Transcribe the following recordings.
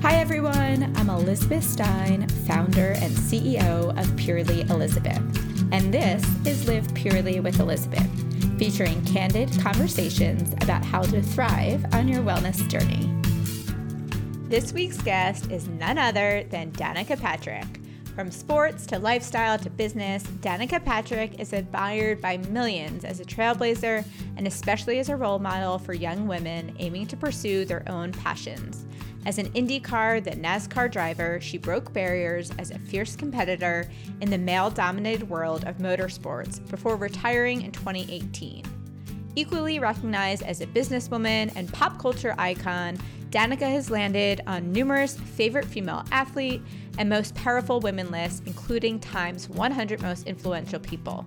Hi, everyone. I'm Elizabeth Stein, founder and CEO of Purely Elizabeth. And this is Live Purely with Elizabeth, featuring candid conversations about how to thrive on your wellness journey. This week's guest is none other than Danica Patrick. From sports to lifestyle to business, Danica Patrick is admired by millions as a trailblazer and especially as a role model for young women aiming to pursue their own passions. As an IndyCar, the NASCAR driver, she broke barriers as a fierce competitor in the male dominated world of motorsports before retiring in 2018. Equally recognized as a businesswoman and pop culture icon, Danica has landed on numerous favorite female athlete and most powerful women lists, including Time's 100 most influential people.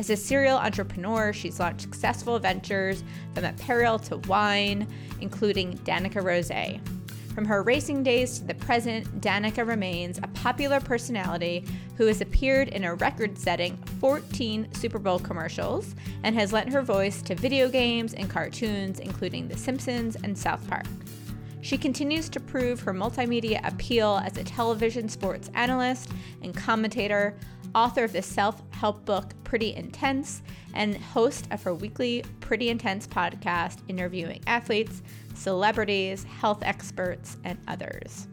As a serial entrepreneur, she's launched successful ventures from apparel to wine, including Danica Rose. From her racing days to the present, Danica remains a popular personality who has appeared in a record setting 14 Super Bowl commercials and has lent her voice to video games and cartoons, including The Simpsons and South Park. She continues to prove her multimedia appeal as a television sports analyst and commentator, author of the self help book Pretty Intense, and host of her weekly Pretty Intense podcast, interviewing athletes, celebrities, health experts, and others.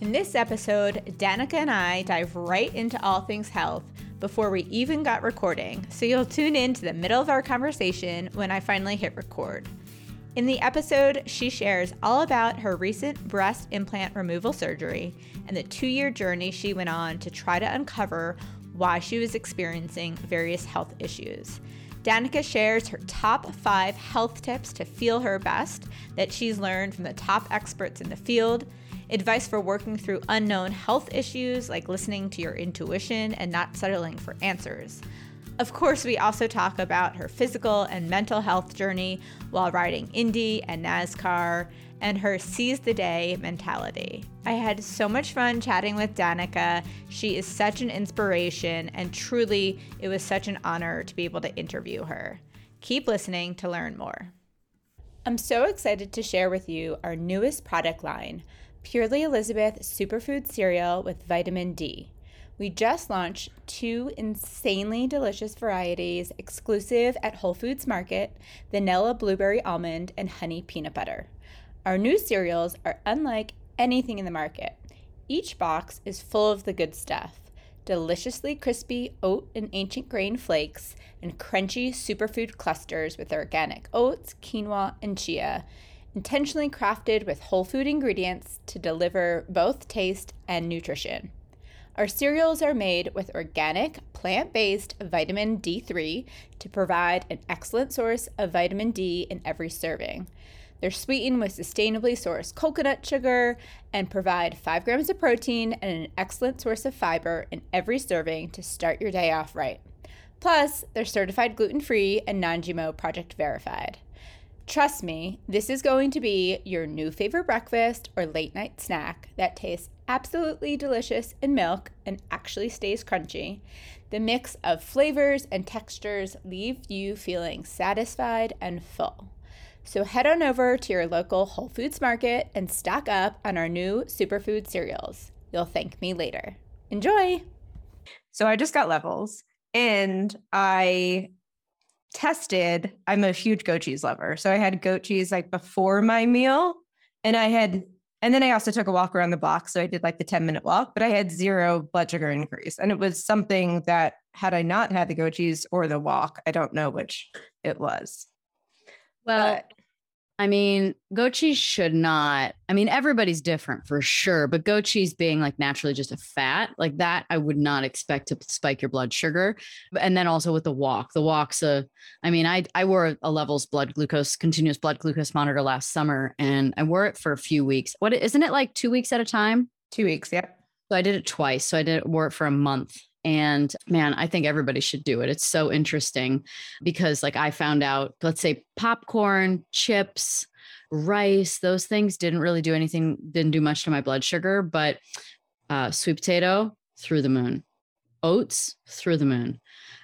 In this episode, Danica and I dive right into all things health before we even got recording, so you'll tune in to the middle of our conversation when I finally hit record. In the episode, she shares all about her recent breast implant removal surgery and the two year journey she went on to try to uncover why she was experiencing various health issues. Danica shares her top five health tips to feel her best that she's learned from the top experts in the field, advice for working through unknown health issues like listening to your intuition and not settling for answers. Of course, we also talk about her physical and mental health journey while riding Indy and NASCAR and her seize the day mentality. I had so much fun chatting with Danica. She is such an inspiration, and truly, it was such an honor to be able to interview her. Keep listening to learn more. I'm so excited to share with you our newest product line Purely Elizabeth Superfood Cereal with Vitamin D. We just launched two insanely delicious varieties exclusive at Whole Foods Market vanilla blueberry almond and honey peanut butter. Our new cereals are unlike anything in the market. Each box is full of the good stuff deliciously crispy oat and ancient grain flakes, and crunchy superfood clusters with organic oats, quinoa, and chia, intentionally crafted with whole food ingredients to deliver both taste and nutrition. Our cereals are made with organic, plant based vitamin D3 to provide an excellent source of vitamin D in every serving. They're sweetened with sustainably sourced coconut sugar and provide 5 grams of protein and an excellent source of fiber in every serving to start your day off right. Plus, they're certified gluten free and non GMO project verified. Trust me, this is going to be your new favorite breakfast or late night snack that tastes absolutely delicious in milk and actually stays crunchy. The mix of flavors and textures leave you feeling satisfied and full. So head on over to your local Whole Foods market and stock up on our new superfood cereals. You'll thank me later. Enjoy! So I just got Levels and I tested, I'm a huge goat cheese lover. So I had goat cheese like before my meal. And I had, and then I also took a walk around the block. So I did like the 10 minute walk, but I had zero blood sugar increase. And it was something that had I not had the goat cheese or the walk, I don't know which it was. Well, but I mean, goat cheese should not. I mean, everybody's different for sure, but goat cheese being like naturally just a fat, like that, I would not expect to spike your blood sugar. And then also with the walk, the walk's a, I mean, I I wore a Levels blood glucose, continuous blood glucose monitor last summer, and I wore it for a few weeks. What isn't it like two weeks at a time? Two weeks, yeah. So I did it twice. So I did it wore it for a month and man, I think everybody should do it. It's so interesting because, like, I found out, let's say popcorn, chips, rice, those things didn't really do anything, didn't do much to my blood sugar, but uh, sweet potato through the moon. oats through the moon.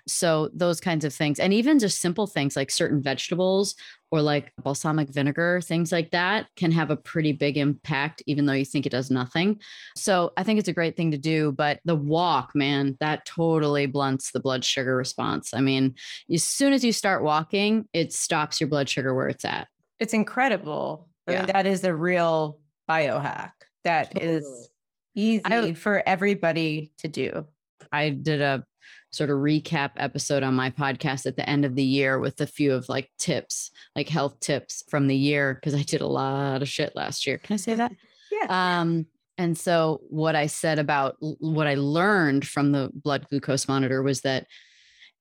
So those kinds of things, and even just simple things like certain vegetables or like balsamic vinegar, things like that can have a pretty big impact, even though you think it does nothing. So I think it's a great thing to do. But the walk, man, that totally blunts the blood sugar response. I mean, as soon as you start walking, it stops your blood sugar where it's at. It's incredible. I Yeah. mean, that is a real biohack That is Totally. easy I- for everybody to do. I did a sort of recap episode on my podcast at the end of the year with a few of like tips, like health tips from the year because I did a lot of shit last year. Can I say that? Yeah. Um and so what I said about what I learned from the blood glucose monitor was that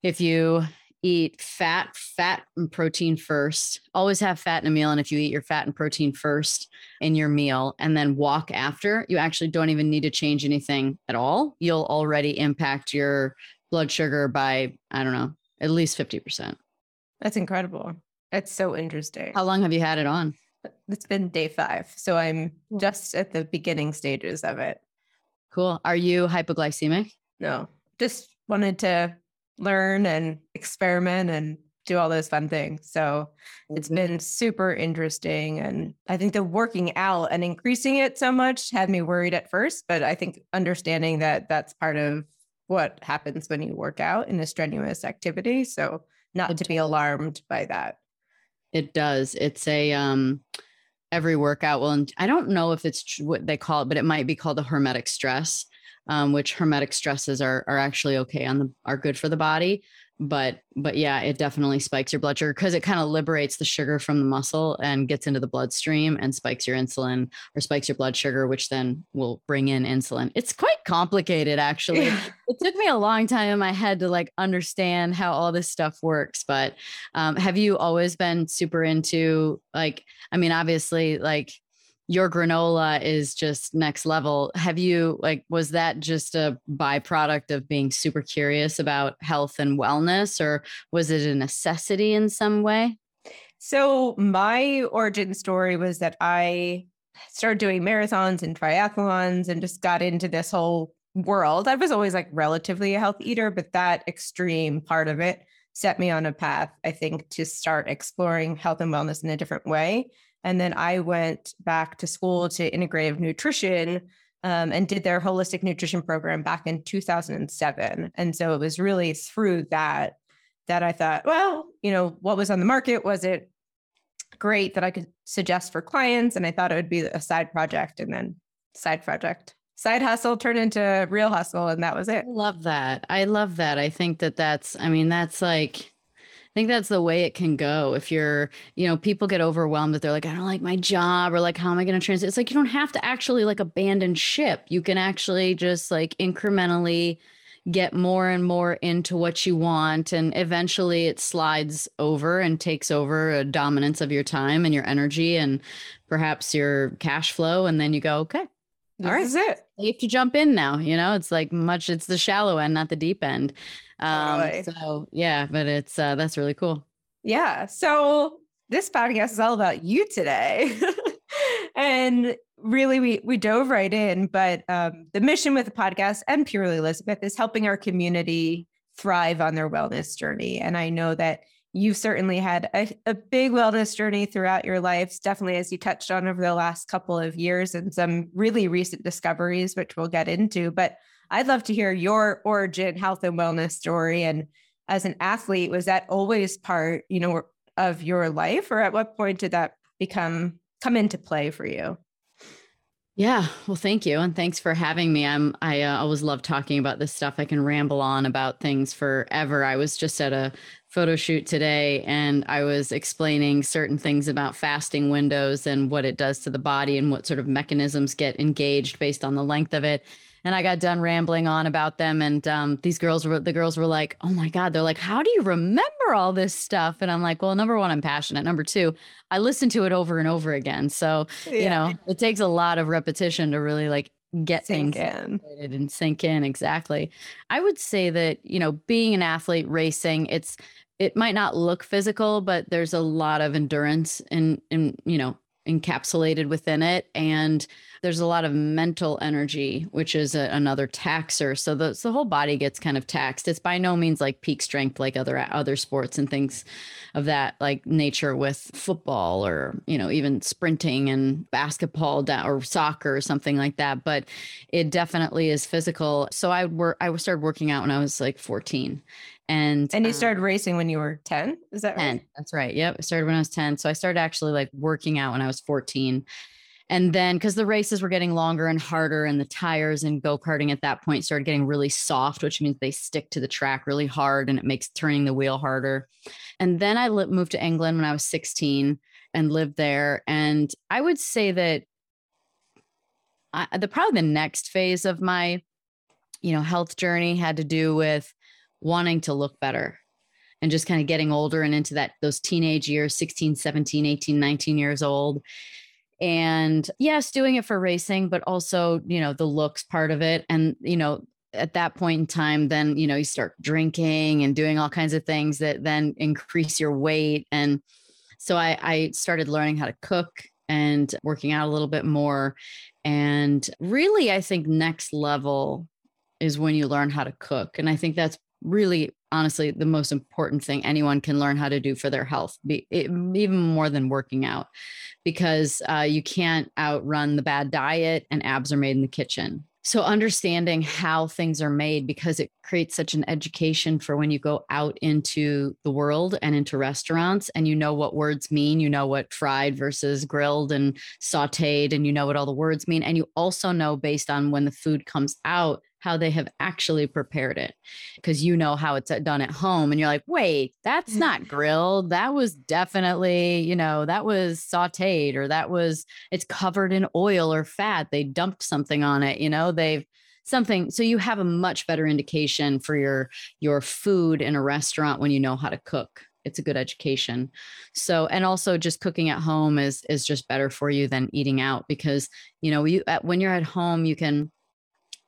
if you eat fat, fat and protein first, always have fat in a meal and if you eat your fat and protein first in your meal and then walk after, you actually don't even need to change anything at all. You'll already impact your blood sugar by, I don't know, at least 50%. That's incredible. It's so interesting. How long have you had it on? It's been day five. So I'm hmm. just at the beginning stages of it. Cool. Are you hypoglycemic? No, just wanted to learn and experiment and do all those fun things. So it's mm-hmm. been super interesting. And I think the working out and increasing it so much had me worried at first. But I think understanding that that's part of what happens when you work out in a strenuous activity. So not to be alarmed by that. It does. It's a um every workout will and I don't know if it's what they call it, but it might be called a hormetic stress, um, which hormetic stresses are are actually okay on the are good for the body. But but yeah, it definitely spikes your blood sugar because it kind of liberates the sugar from the muscle and gets into the bloodstream and spikes your insulin or spikes your blood sugar, which then will bring in insulin. It's quite complicated actually it took me a long time in my head to like understand how all this stuff works but um, have you always been super into like i mean obviously like your granola is just next level have you like was that just a byproduct of being super curious about health and wellness or was it a necessity in some way So my origin story was that I started doing marathons and triathlons and just got into this whole world. I was always like relatively a health eater, but that extreme part of it set me on a path, I think, to start exploring health and wellness in a different way. And then I went back to school to integrative nutrition um, and did their holistic nutrition program back in 2007. And so it was really through that that I thought, well, you know, what was on the market? Was it great that I could suggest for clients? And I thought it would be a side project and then side project, side hustle turned into real hustle. And that was it. Love that. I love that. I think that that's, I mean, that's like, think that's the way it can go. If you're, you know, people get overwhelmed that they're like, I don't like my job or like, how am I going to transit? It's like, you don't have to actually like abandon ship. You can actually just like incrementally get more and more into what you want. And eventually it slides over and takes over a dominance of your time and your energy and perhaps your cash flow. And then you go, okay, This right. is it. safe to jump in now. You know, it's like much, it's the shallow end, not the deep end. Um, Totally. so yeah, but it's, uh, that's really cool. Yeah. So this podcast is all about you today. and really we we dove right in, but um, the mission with the podcast and Purely Elizabeth is helping our community thrive on their wellness journey. And I know that you've certainly had a, a big wellness journey throughout your lives, definitely as you touched on over the last couple of years and some really recent discoveries, which we'll get into. But I'd love to hear your origin health and wellness story. And as an athlete, was that always part, you know, of your life, or at what point did that become come into play for you? Yeah. Well, thank you. And thanks for having me. I'm, I uh, always love talking about this stuff. I can ramble on about things forever. I was just at a photo shoot today and I was explaining certain things about fasting windows and what it does to the body and what sort of mechanisms get engaged based on the length of it. And I got done rambling on about them. And um, these girls were, the girls were like, oh my God, they're like, how do you remember all this stuff? And I'm like, well, number one, I'm passionate. Number two, I listen to it over and over again. So, you know, it takes a lot of repetition to really like get Sink things in. and sink in exactly i would say that you know being an athlete racing it's it might not look physical but there's a lot of endurance in in you know encapsulated within it and there's a lot of mental energy, which is a, another taxer. So the, so the whole body gets kind of taxed. It's by no means like peak strength like other other sports and things of that like nature with football or you know even sprinting and basketball or soccer or something like that. But it definitely is physical. So I work I started working out when I was like 14. And and you um, started racing when you were 10 is that 10 right? that's right yep i started when i was 10 so i started actually like working out when i was 14 and then because the races were getting longer and harder, and the tires and go karting at that point started getting really soft, which means they stick to the track really hard and it makes turning the wheel harder. And then I moved to England when I was 16 and lived there. And I would say that I, the probably the next phase of my you know health journey had to do with wanting to look better and just kind of getting older and into that those teenage years 16 17 18 19 years old and yes doing it for racing but also you know the looks part of it and you know at that point in time then you know you start drinking and doing all kinds of things that then increase your weight and so i i started learning how to cook and working out a little bit more and really i think next level is when you learn how to cook and i think that's really honestly the most important thing anyone can learn how to do for their health be, it, even more than working out because uh, you can't outrun the bad diet and abs are made in the kitchen. So understanding how things are made because it creates such an education for when you go out into the world and into restaurants and you know what words mean you know what fried versus grilled and sauteed and you know what all the words mean and you also know based on when the food comes out how they have actually prepared it because you know how it's uh, done at home and you're like wait that's not grilled. That was definitely you know that was sauteed or that was it's covered in oil or fat. They dumped something on it you know? They've something so you have a much better indication for your your food in a restaurant when you know how to cook. It's a good education. So and also just cooking at home is is just better for you than eating out because you know you at, when you're at home you can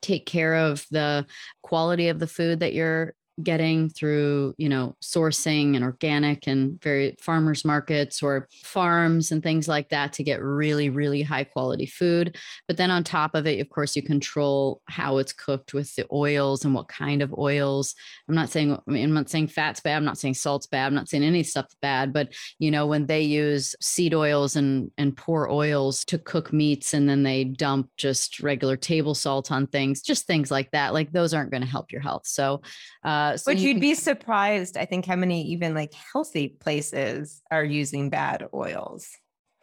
take care of the quality of the food that you're getting through you know sourcing and organic and very farmers markets or farms and things like that to get really really high quality food. But then on top of it of course you control how it's cooked with the oils and what kind of oils. I'm not saying i'm not saying fat's bad i'm not saying salt's bad i'm not saying any stuff's bad but you know when they use seed oils and and poor oils to cook meats and then they dump just regular table salt on things just things like that like those aren't going to help your health. So uh uh, so but you would be surprised, I think, how many even like healthy places are using bad oils.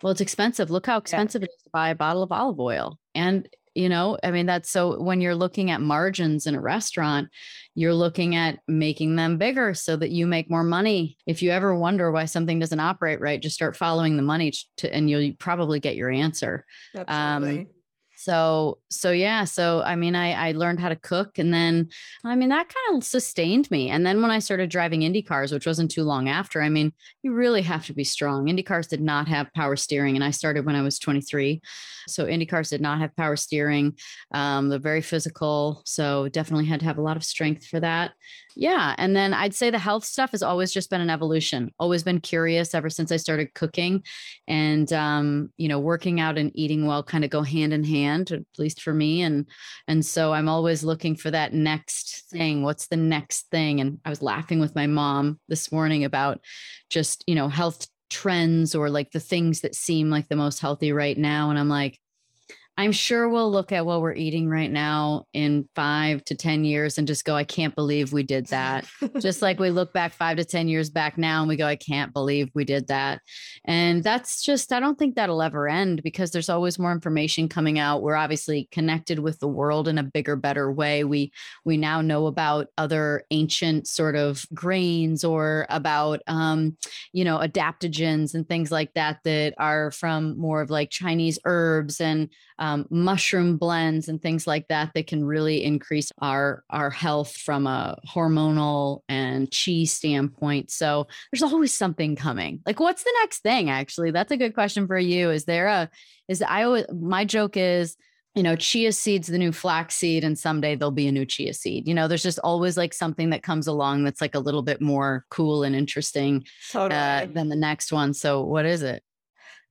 Well, it's expensive. Look how expensive yeah. it is to buy a bottle of olive oil. And, you know, I mean, that's so when you're looking at margins in a restaurant, you're looking at making them bigger so that you make more money. If you ever wonder why something doesn't operate right, just start following the money to, and you'll probably get your answer. Um, Absolutely. Um, so so yeah so i mean i i learned how to cook and then i mean that kind of sustained me and then when i started driving indy cars which wasn't too long after i mean you really have to be strong indy cars did not have power steering and i started when i was 23 so indy cars did not have power steering um, they're very physical so definitely had to have a lot of strength for that yeah. And then I'd say the health stuff has always just been an evolution, always been curious ever since I started cooking. And, um, you know, working out and eating well kind of go hand in hand, at least for me. And, and so I'm always looking for that next thing. What's the next thing? And I was laughing with my mom this morning about just, you know, health trends or like the things that seem like the most healthy right now. And I'm like, I'm sure we'll look at what we're eating right now in five to 10 years and just go, I can't believe we did that. just like we look back five to 10 years back now and we go, I can't believe we did that. And that's just, I don't think that'll ever end because there's always more information coming out. We're obviously connected with the world in a bigger, better way. We, we now know about other ancient sort of grains or about, um, you know, adaptogens and things like that that are from more of like Chinese herbs and um, mushroom blends and things like that that can really increase our our health from a hormonal and chi standpoint. So there's always something coming. Like, what's the next thing? Actually, that's a good question for you. Is there a is I always my joke is you know, chia seed's the new flaxseed, and someday there'll be a new chia seed. You know, there's just always like something that comes along that's like a little bit more cool and interesting totally. uh, than the next one. So, what is it?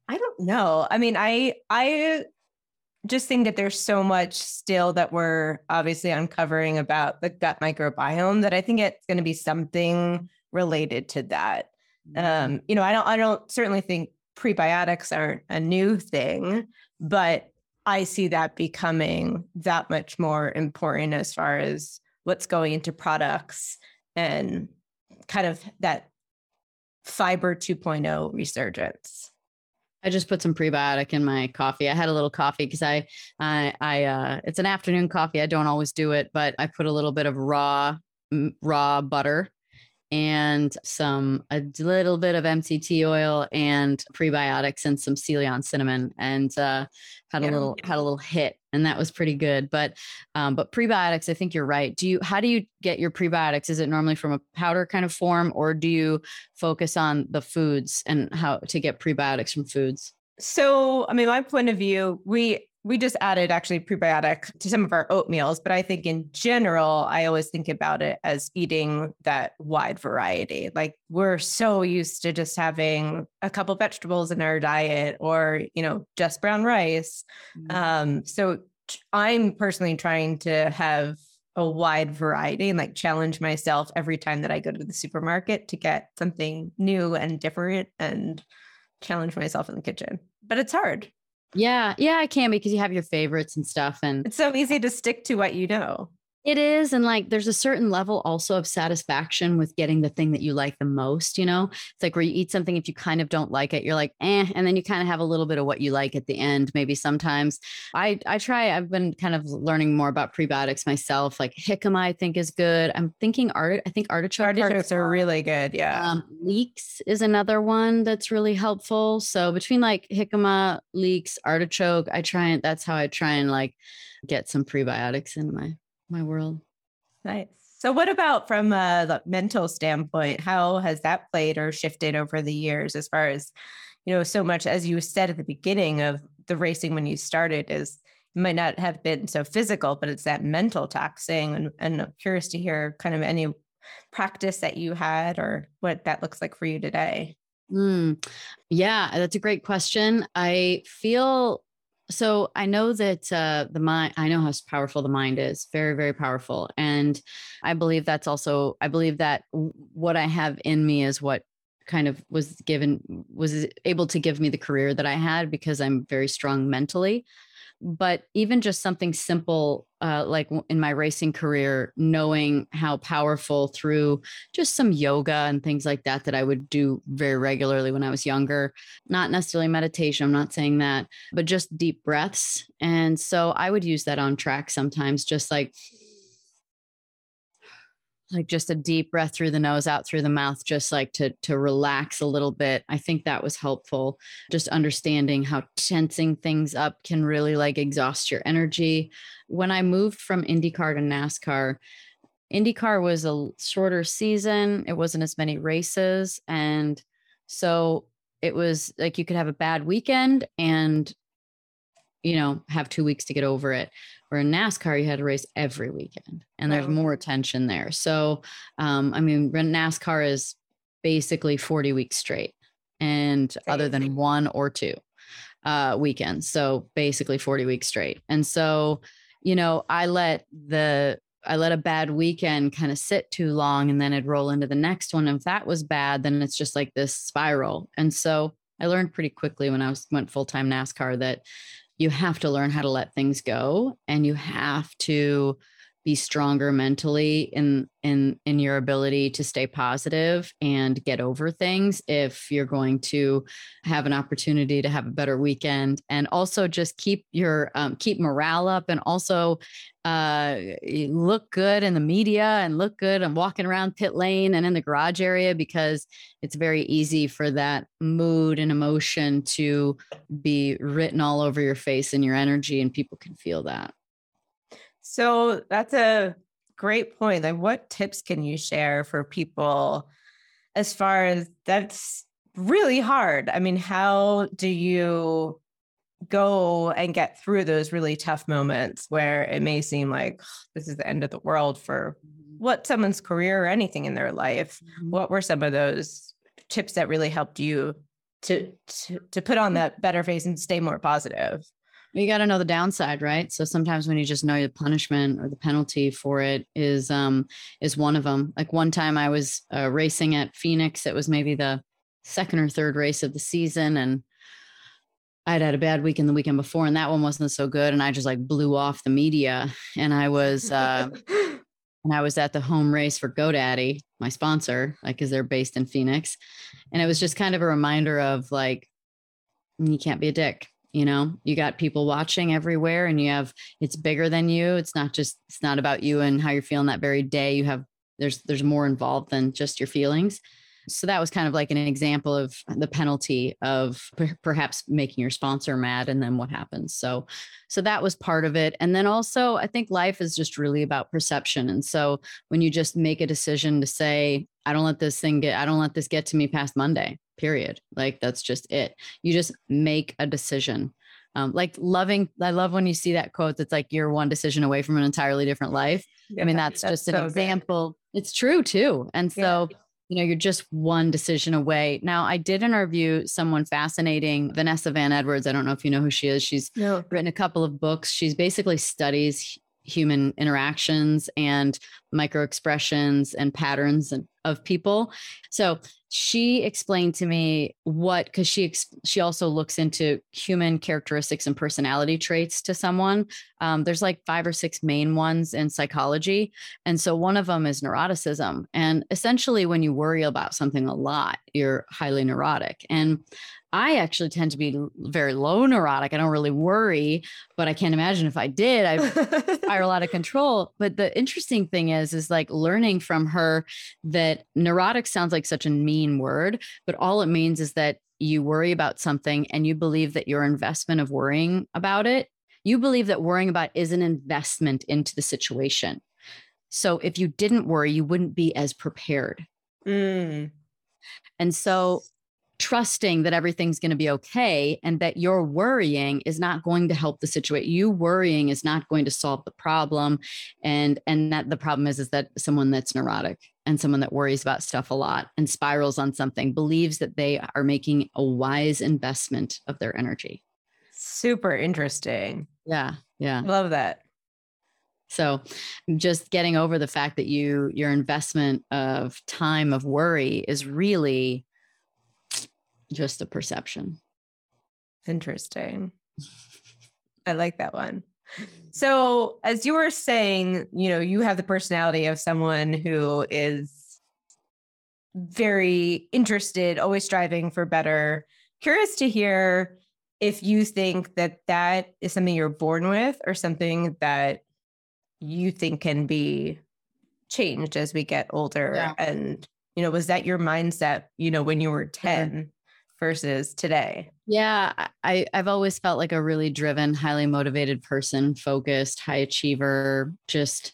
I don't know. I mean, I I just think that there's so much still that we're obviously uncovering about the gut microbiome that I think it's going to be something related to that. Mm-hmm. Um, you know, I don't I don't certainly think prebiotics aren't a new thing, but I see that becoming that much more important as far as what's going into products and kind of that fiber 2.0 resurgence. I just put some prebiotic in my coffee. I had a little coffee because I, I, I, uh, it's an afternoon coffee. I don't always do it, but I put a little bit of raw, raw butter and some a little bit of MCT oil and prebiotics and some Ceylon cinnamon and uh, had a little had a little hit and that was pretty good. But um, but prebiotics, I think you're right. Do you how do you get your prebiotics? Is it normally from a powder kind of form or do you focus on the foods and how to get prebiotics from foods? So, I mean, my point of view, we we just added actually prebiotic to some of our oatmeals, but I think in general, I always think about it as eating that wide variety. Like we're so used to just having a couple vegetables in our diet or, you know, just brown rice. Mm-hmm. Um, so I'm personally trying to have a wide variety and like challenge myself every time that I go to the supermarket to get something new and different and challenge myself in the kitchen. But it's hard. Yeah, yeah, it can be because you have your favorites and stuff, and it's so easy to stick to what you know. It is. And like there's a certain level also of satisfaction with getting the thing that you like the most, you know? It's like where you eat something, if you kind of don't like it, you're like, eh, and then you kind of have a little bit of what you like at the end, maybe sometimes. I I try, I've been kind of learning more about prebiotics myself. Like jicama, I think is good. I'm thinking art, I think artichoke. Artichokes are really good. Yeah. Um, leeks is another one that's really helpful. So between like jicama, leeks, artichoke, I try and that's how I try and like get some prebiotics in my my world. Nice. So, what about from a the mental standpoint? How has that played or shifted over the years as far as, you know, so much as you said at the beginning of the racing when you started is it might not have been so physical, but it's that mental taxing. And, and I'm curious to hear kind of any practice that you had or what that looks like for you today. Mm, yeah, that's a great question. I feel so I know that uh, the mind, I know how powerful the mind is, very, very powerful. And I believe that's also, I believe that what I have in me is what kind of was given, was able to give me the career that I had because I'm very strong mentally but even just something simple uh, like in my racing career knowing how powerful through just some yoga and things like that that i would do very regularly when i was younger. Not necessarily meditation i'm not saying that but just deep breaths. And so i would use that on track sometimes just like like just a deep breath through the nose out through the mouth just like to to relax a little bit. I think that was helpful. Just understanding how tensing things up can really like exhaust your energy. When i moved from indycar to nascar indycar was a shorter season. It wasn't as many races. And so it was like you could have a bad weekend and you know have two weeks to get over it where in NASCAR, you had to race every weekend and there's more attention there. So, um, I mean, NASCAR is basically 40 weeks straight and other than one or two uh, weekends. So basically 40 weeks straight. And so, you know, I let the, I let a bad weekend kind of sit too long and then it'd roll into the next one. And if that was bad, then it's just like this spiral. And so I learned pretty quickly when I was went full time NASCAR that you have to learn how to let things go and you have to be stronger mentally in in in your ability to stay positive and get over things if you're going to have an opportunity to have a better weekend. And also just keep your um, keep morale up and also uh, look good in the media and look good and walking around pit lane and in the garage area because it's very easy for that mood and emotion to be written all over your face and your energy and people can feel that so that's a great point. Like, what tips can you share for people as far as that's really hard? I mean, how do you go and get through those really tough moments where it may seem like this is the end of the world for mm-hmm. what someone's career or anything in their life? Mm-hmm. What were some of those tips that really helped you to, to to put on that better face and stay more positive? You got to know the downside, right? So sometimes when you just know the punishment or the penalty for it is um is one of them. Like one time I was uh, racing at Phoenix. It was maybe the second or third race of the season, and I'd had a bad weekend the weekend before, and that one wasn't so good. And I just like blew off the media, and I was uh, and I was at the home race for GoDaddy, my sponsor, like because they're based in Phoenix, and it was just kind of a reminder of like you can't be a dick you know you got people watching everywhere and you have it's bigger than you. It's not just it's not about you and how you're feeling that very day. You have there's there's more involved than just your feelings. So that was kind of like an example of the penalty of per- perhaps making your sponsor mad and then what happens so so that was part of it. And then also i think life is just really about perception. And so when you just make a decision to say i don't let this thing get i don't let this get to me past monday period like that's just it you just make a decision um, like loving i love when you see that quote that's like you're one decision away from an entirely different life yeah, i mean that's, that's just an example good. it's true too and so yeah you know, you're just one decision away. Now, I did interview someone fascinating, Vanessa Van Edwards. I don't know if you know who she is. She's no. written a couple of books. She's basically studies human interactions and micro expressions and patterns of people. So she explained to me what because she she also looks into human characteristics and personality traits to someone. Um, there's like five or six main ones in psychology and so one of them is neuroticism. And essentially when you worry about something a lot you're highly neurotic. And I actually tend to be very low neurotic. I don't really worry, but I can't imagine if I did, I spiral out of control. But the interesting thing is, is like learning from her that neurotic sounds like such a mean word, but all it means is that you worry about something and you believe that your investment of worrying about it, you believe that worrying about is an investment into the situation. So if you didn't worry, you wouldn't be as prepared. Mm. And so trusting that everything's going to be okay and that your worrying is not going to help the situation you worrying is not going to solve the problem and and that the problem is is that someone that's neurotic and someone that worries about stuff a lot and spirals on something believes that they are making a wise investment of their energy. Super interesting. Yeah yeah. Love that. So just getting over the fact that you your investment of time of worry is really just a perception. Interesting. I like that one. So, as you were saying, you know, you have the personality of someone who is very interested, always striving for better. Curious to hear if you think that that is something you're born with or something that you think can be changed as we get older. Yeah. And, you know, was that your mindset, you know, when you were mm-hmm. 10? Versus today? Yeah, I, I've always felt like a really driven, highly motivated person, focused, high achiever, just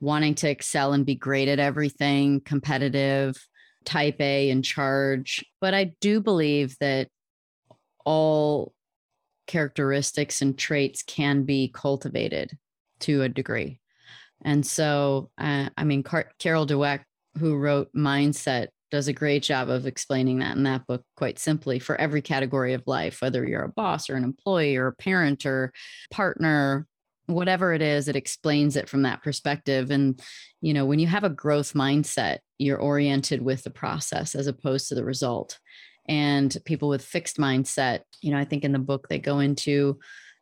wanting to excel and be great at everything, competitive, type A, in charge. But I do believe that all characteristics and traits can be cultivated to a degree. And so, uh, I mean, Car- Carol Dweck, who wrote Mindset, does a great job of explaining that in that book quite simply for every category of life whether you're a boss or an employee or a parent or partner whatever it is it explains it from that perspective. And you know when you have a growth mindset you're oriented with the process as opposed to the result. And people with fixed mindset you know i think in the book they go into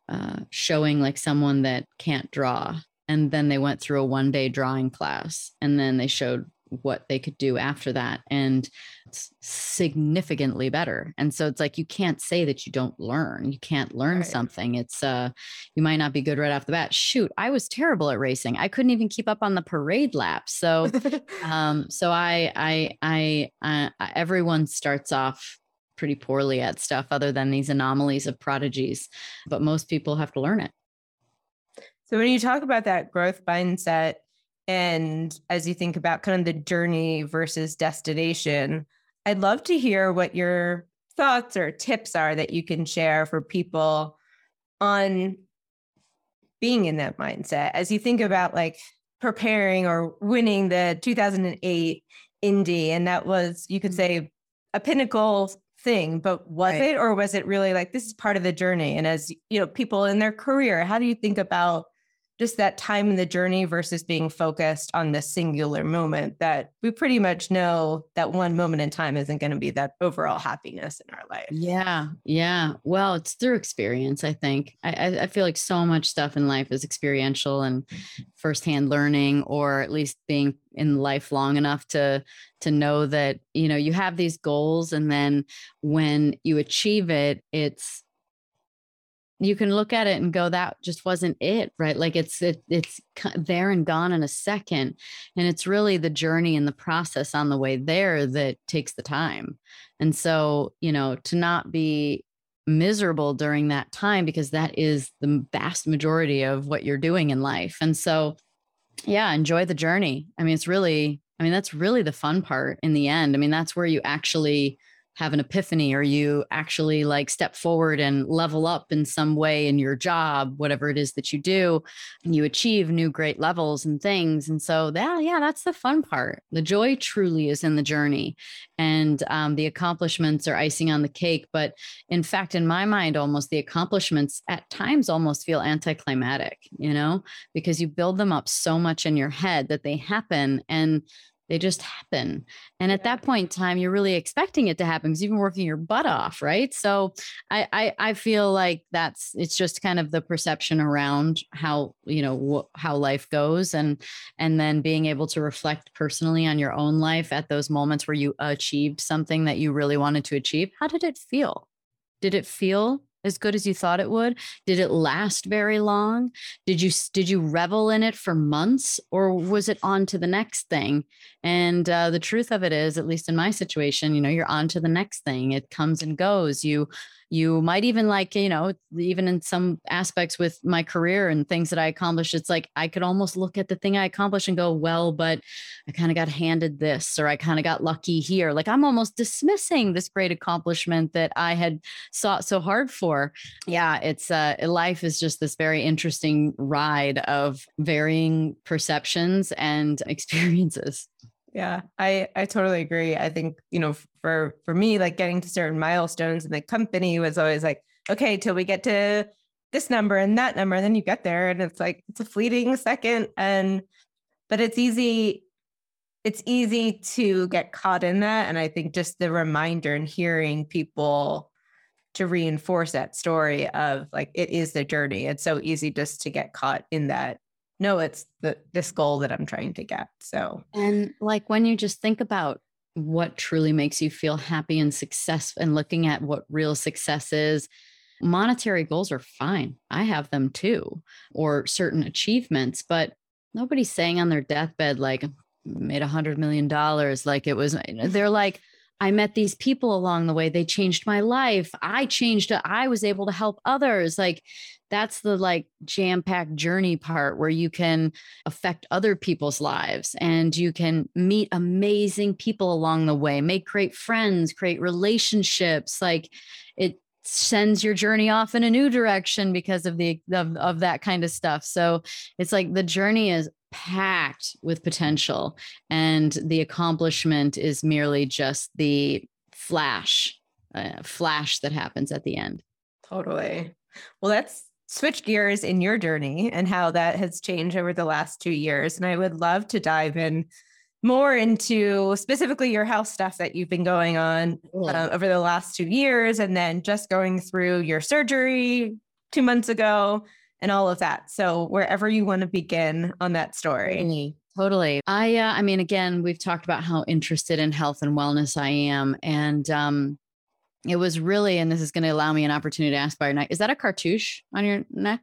uh, showing like someone that can't draw and then they went through a one day drawing class and then they showed what they could do after that and it's significantly better. And so it's like you can't say that you don't learn. You can't learn right. something. It's uh you might not be good right off the bat. Shoot i was terrible at racing. I couldn't even keep up on the parade lap. So um so i i i uh, everyone starts off pretty poorly at stuff other than these anomalies of prodigies but most people have to learn it. So when you talk about that growth mindset and as you think about kind of the journey versus destination, I'd love to hear what your thoughts or tips are that you can share for people on being in that mindset as you think about like preparing or winning the 2008 Indy. And that was, you could mm-hmm. say, a pinnacle thing, but was Right. it, or was it really like this is part of the journey? And as you know, people in their career, how do you think about just that time in the journey versus being focused on the singular moment that we pretty much know that one moment in time isn't going to be that overall happiness in our life? Yeah, yeah. Well, it's through experience. I think I, I feel like so much stuff in life is experiential and firsthand learning, or at least being in life long enough to to know that you know you have these goals, and then when you achieve it, it's you can look at it and go that just wasn't it right? Like it's it, it's there and gone in a second and it's really the journey and the process on the way there that takes the time. And so you know to not be miserable during that time because that is the vast majority of what you're doing in life. And so yeah enjoy the journey. I mean it's really i mean that's really the fun part in the end. I mean that's where you actually have an epiphany or you actually like step forward and level up in some way in your job whatever it is that you do and you achieve new great levels and things and so that yeah that's the fun part. The joy truly is in the journey and um, the accomplishments are icing on the cake but in fact in my mind almost the accomplishments at times almost feel anticlimactic you know because you build them up so much in your head that they happen and they just happen. And at that point in time, you're really expecting it to happen because you've been working your butt off, right? So I, I I feel like that's it's just kind of the perception around how you know wh- how life goes, and and then being able to reflect personally on your own life at those moments where you achieved something that you really wanted to achieve. How did it feel? Did it feel as good as you thought it would? Did it last very long? Did you did you revel in it for months, or was it on to the next thing? And uh, the truth of it is, at least in my situation, you know, you're on to the next thing. It comes and goes. You you might even like you know even in some aspects with my career and things that i accomplished it's like i could almost look at the thing i accomplished and go well but i kind of got handed this or i kind of got lucky here. Like i'm almost dismissing this great accomplishment that i had sought so hard for. Yeah it's uh life is just this very interesting ride of varying perceptions and experiences Yeah, I I totally agree. I think, you know, for for me like getting to certain milestones in the company was always like, okay, till we get to this number and that number and then you get there and it's like it's a fleeting second and but it's easy it's easy to get caught in that and I think just the reminder and hearing people to reinforce that story of like it is the journey. It's so easy just to get caught in that no, it's the this goal that I'm trying to get. So And like when you just think about what truly makes you feel happy and successful and looking at what real success is, monetary goals are fine. I have them too, or certain achievements, but nobody's saying on their deathbed, like, made a hundred million dollars. Like it was, they're like, I met these people along the way. They changed my life. I changed. I was able to help others. Like that's the like jam packed journey part where you can affect other people's lives and you can meet amazing people along the way, make great friends, create relationships. Like it sends your journey off in a new direction because of the of, of that kind of stuff. So it's like the journey is packed with potential and the accomplishment is merely just the flash uh, flash that happens at the end. Totally. Well, let's switch gears in your journey and how that has changed over the last two years. And I would love to dive in more into specifically your health stuff that you've been going on uh, over the last two years, and then just going through your surgery two months ago and all of that. So wherever you want to begin on that story. Totally. Totally. I uh, I mean again, we've talked about how interested in health and wellness I am and um it was really and this is going to allow me an opportunity to ask by your neck. Is that a cartouche on your neck?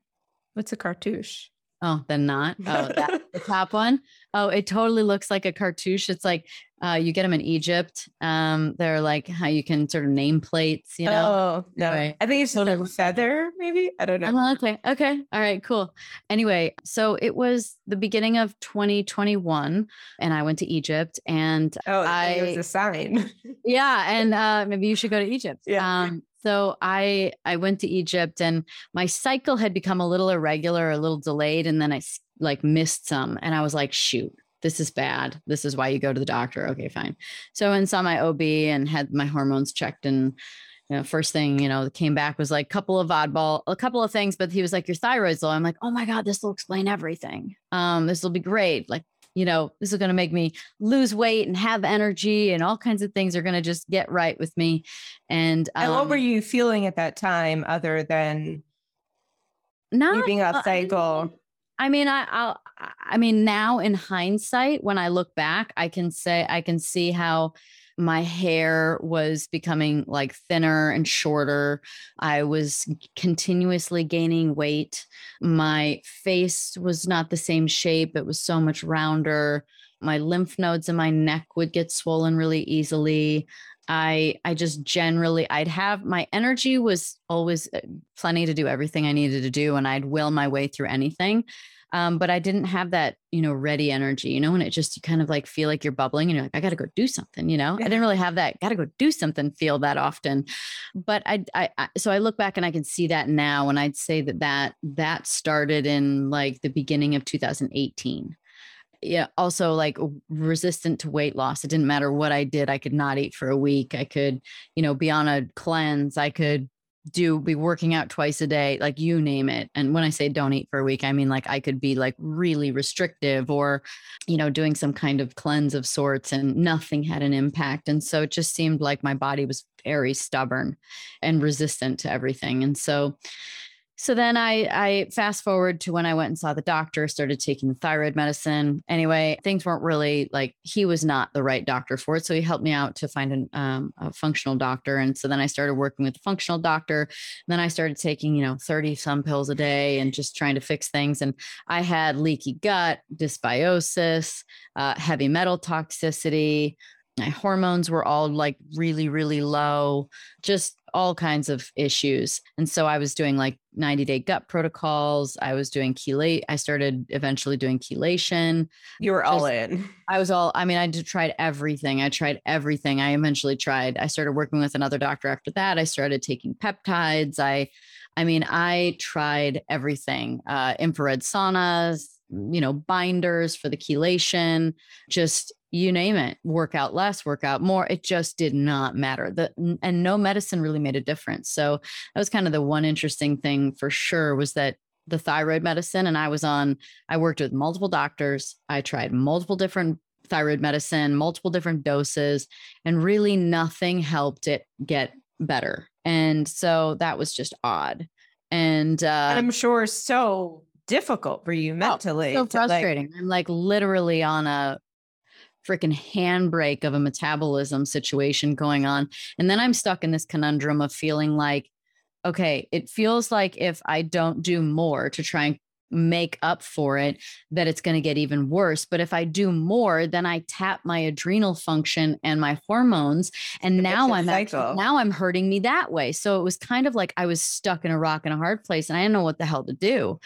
What's a cartouche? Oh, then not. Oh, that the top one. Oh, it totally looks like a cartouche. It's like uh, you get them in Egypt. Um, they're like how you can sort of name plates, you know. Oh no, Right. I think it's just Totally. a feather, maybe. I don't know. Oh, okay. Okay. All right. Cool. Anyway, so it was the beginning of 2021, and I went to Egypt, and Oh, I, I- it was a sign. yeah, and uh, maybe you should go to Egypt. Yeah. Um, so I I went to Egypt, and my cycle had become a little irregular, a little delayed, and then I like missed some, and I was like, shoot. this is bad. This is why you go to the doctor. Okay, fine. So I saw my OB and had my hormones checked and you know, first thing, you know, came back was like a couple of oddball, a couple of things, but he was like, your thyroid's low. I'm like, oh my God, this will explain everything. Um, this will be great. Like, you know, this is going to make me lose weight and have energy and all kinds of things are going to just get right with me. And, um, and what were you feeling at that time other than not being off cycle? I mean, I, I'll, I mean, now in hindsight, when I look back, I can say, I can see how, my hair was becoming like thinner and shorter. I was continuously gaining weight. My face was not the same shape, it was so much rounder. My lymph nodes in my neck would get swollen really easily. I I just generally I'd have my energy was always uh, plenty to do everything I needed to do and I'd will my way through anything. Um, but I didn't have that, you know, ready energy, you know, and it just, you kind of like feel like you're bubbling and you're like, I got to go do something, you know. I didn't really have that, got to go do something feel that often. But I, I, I, so I look back and I can see that now. And I'd say that that, that started in like the beginning of 2018 yeah also like resistant to weight loss it didn't matter what i did i could not eat for a week i could you know be on a cleanse i could do be working out twice a day, like you name it. And when I say don't eat for a week, I mean like I could be like really restrictive or, you know, doing some kind of cleanse of sorts and nothing had an impact. And so it just seemed like my body was very stubborn and resistant to everything. And so so then I I fast forward to when I went and saw the doctor, started taking the thyroid medicine. Anyway, things weren't really like he was not the right doctor for it, so he helped me out to find an, um, a functional doctor. And so then I started working with a functional doctor. And then I started taking you know thirty some pills a day and just trying to fix things. And I had leaky gut, dysbiosis, uh, heavy metal toxicity, my hormones were all like really really low just all kinds of issues. And so i was doing like 90 day gut protocols. I was doing chelate i started eventually doing chelation. You were all in. I was all i mean i tried everything. I tried everything. I eventually tried i started working with another doctor after that. I started taking peptides. I i mean i tried everything uh, infrared saunas you know binders for the chelation just you name it work out less work out more it just did not matter. The and no medicine really made a difference. So that was kind of the one interesting thing for sure was that the thyroid medicine and i was on i worked with multiple doctors. I tried multiple different thyroid medicine multiple different doses and really nothing helped it get better. And so that was just odd. And, uh, and i'm sure so difficult for you oh, mentally oh, so frustrating like- i'm like literally on a freaking handbrake of a metabolism situation going on. And then I'm stuck in this conundrum of feeling like, okay, it feels like if I don't do more to try and make up for it that it's going to get even worse but if i do more then i tap my adrenal function and my hormones and now i'm actually, now i'm hurting me that way so it was kind of like i was stuck in a rock and a hard place and i didn't know what the hell to do